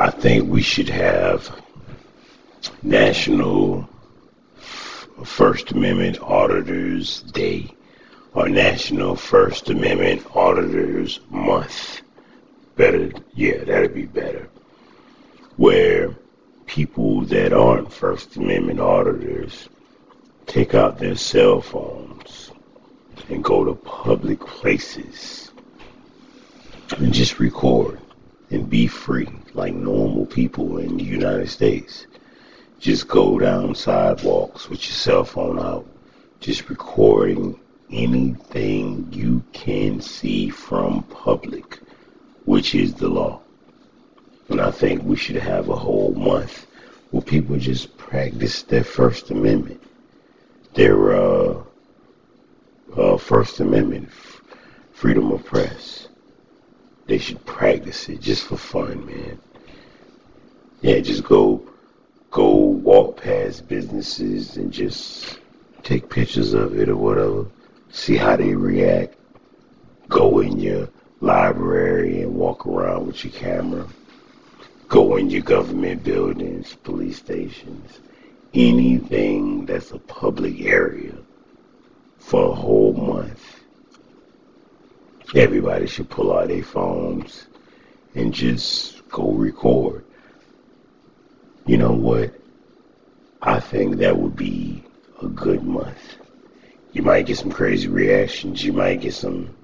I think we should have National First Amendment Auditors Day or National First Amendment Auditors Month. Better, yeah, that'd be better. Where people that aren't First Amendment auditors take out their cell phones and go to public places and just record and be free like normal people in the United States. Just go down sidewalks with your cell phone out, just recording anything you can see from public, which is the law. And I think we should have a whole month where people just practice their First Amendment, their uh, uh, First Amendment, f- freedom of press. Practice it just for fun, man. Yeah, just go, go walk past businesses and just take pictures of it or whatever. See how they react. Go in your library and walk around with your camera go in your government buildings, police stations, anything that's a public area for a whole month. Everybody should pull out their phones and just go record. You know what? I think that would be a good month. You might get some crazy reactions. You might get some,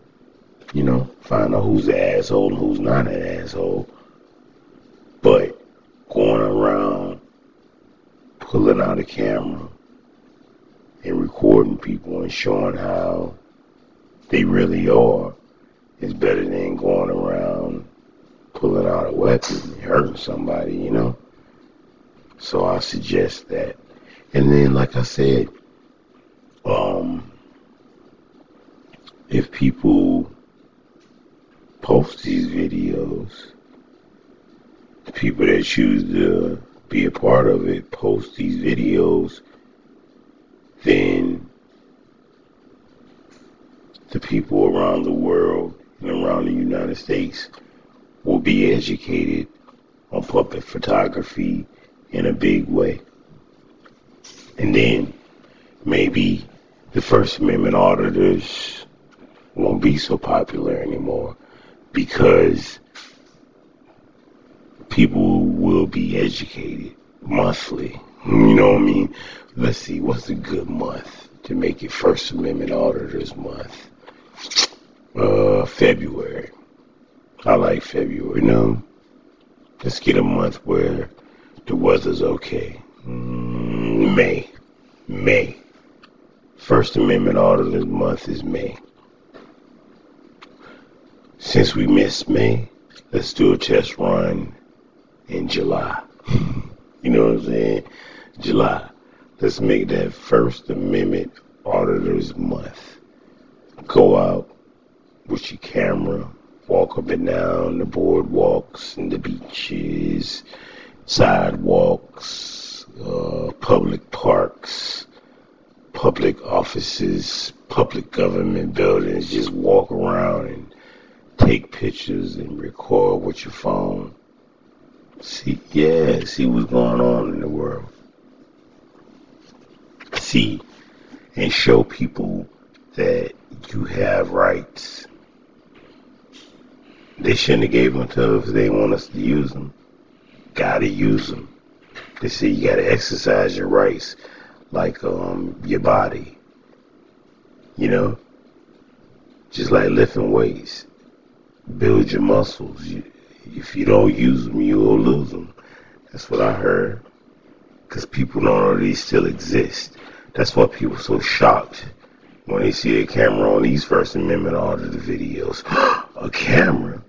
you know, find out who's an asshole and who's not an asshole. But going around pulling out a camera and recording people and showing how they really are is better than going around pulling out a weapon and hurting somebody, you know? So I suggest that. And then, like I said, um, if people post these videos, the people that choose to be a part of it post these videos, then the people around the world and around the United States will be educated on public photography in a big way. And then maybe the First Amendment auditors won't be so popular anymore because people will be educated monthly. You know what I mean? Let's see, what's a good month to make it First Amendment Auditors Month? Uh, February. I like February. No, let's get a month where the weather's okay. Mm, May. May. First Amendment Auditors Month is May. Since we missed May, let's do a test run in July. You know what I'm saying? July. Let's make that First Amendment Auditors Month. Go out with your camera, walk up and down the boardwalks and the beaches, sidewalks, uh, public parks, public offices, public government buildings. Just walk around and take pictures and record with your phone. See, yeah, see what's going on in the world. See and show people that you have rights. They shouldn't have gave them to us if they want us to use them. Gotta use them. They say you gotta exercise your rights, like um your body. You know, just like lifting weights. Build your muscles. You, if you don't use them, you will lose them. That's what I heard. Because people don't these still exist. That's why people so shocked when they see a camera on these First Amendment audited videos. a camera?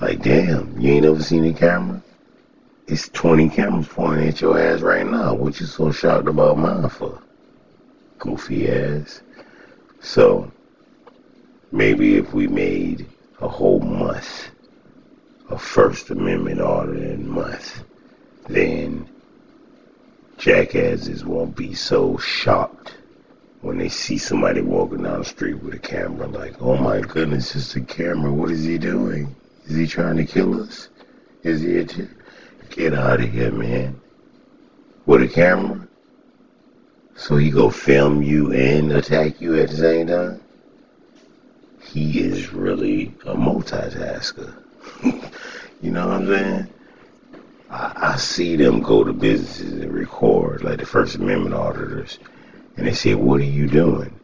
Like, damn, you ain't ever seen a camera? It's 20 cameras pointing at your ass right now. What you so shocked about mine for? Goofy ass. So, maybe if we made a whole month a First Amendment auditing month, then jackasses won't be so shocked when they see somebody walking down the street with a camera like, oh my goodness, it's a camera. What is he doing? Is he trying to kill us? is here too. Get out of here, man. With a camera? So he go film you and attack you at the same time? He is really a multitasker. you know what I'm saying? I, I see them go to businesses and record, like the First Amendment auditors, and they say, "What are you doing?"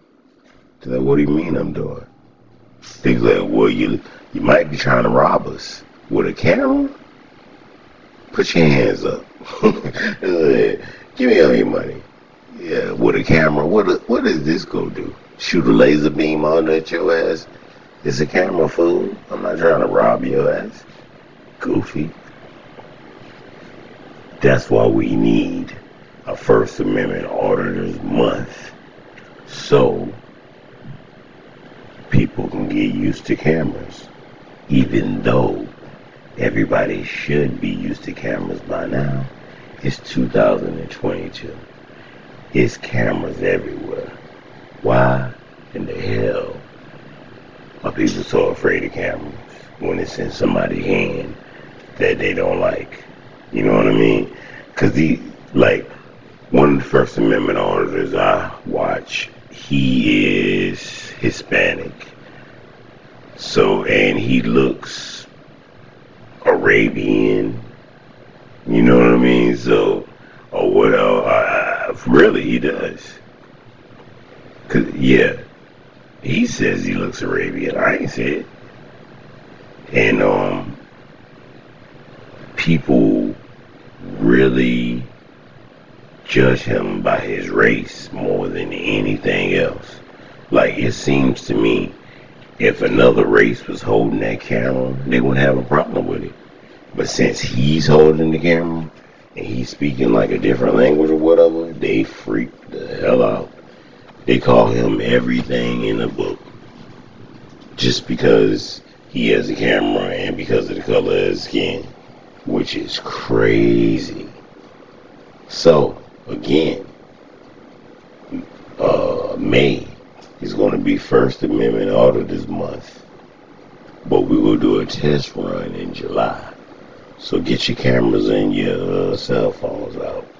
They're like, "What do you mean I'm doing?" They like, "Well, you you might be trying to rob us with a camera. Put your hands up. Give me all your money. Yeah, with a camera. What what does this go do? Shoot a laser beam on at your ass? It's a camera, fool. I'm not trying to rob your ass. Goofy. That's why we need a First Amendment Auditors Month. So people can get used to cameras. Even though everybody should be used to cameras by now. It's 2022. It's cameras everywhere. Why in the hell are people so afraid of cameras when it's in somebody's hand that they don't like? You know what I mean? Because he, like, one of the First Amendment auditors I watch, he is Hispanic. So, and he looks Arabian. You know what I mean? So, or what really, he does. Cause, yeah, he says he looks Arabian. I ain't say it. And, um, people really judge him by his race more than anything else. Like it seems to me, if another race was holding that camera, they wouldn't have a problem with it. But since he's holding the camera and he's speaking like a different language or whatever, they freak the hell out. They call him everything in the book just because he has a camera and because of the color of his skin which is crazy. So, again, uh, May is going to be First Amendment Audit this month, but we will do a test run in July. So get your cameras and your uh, cell phones out.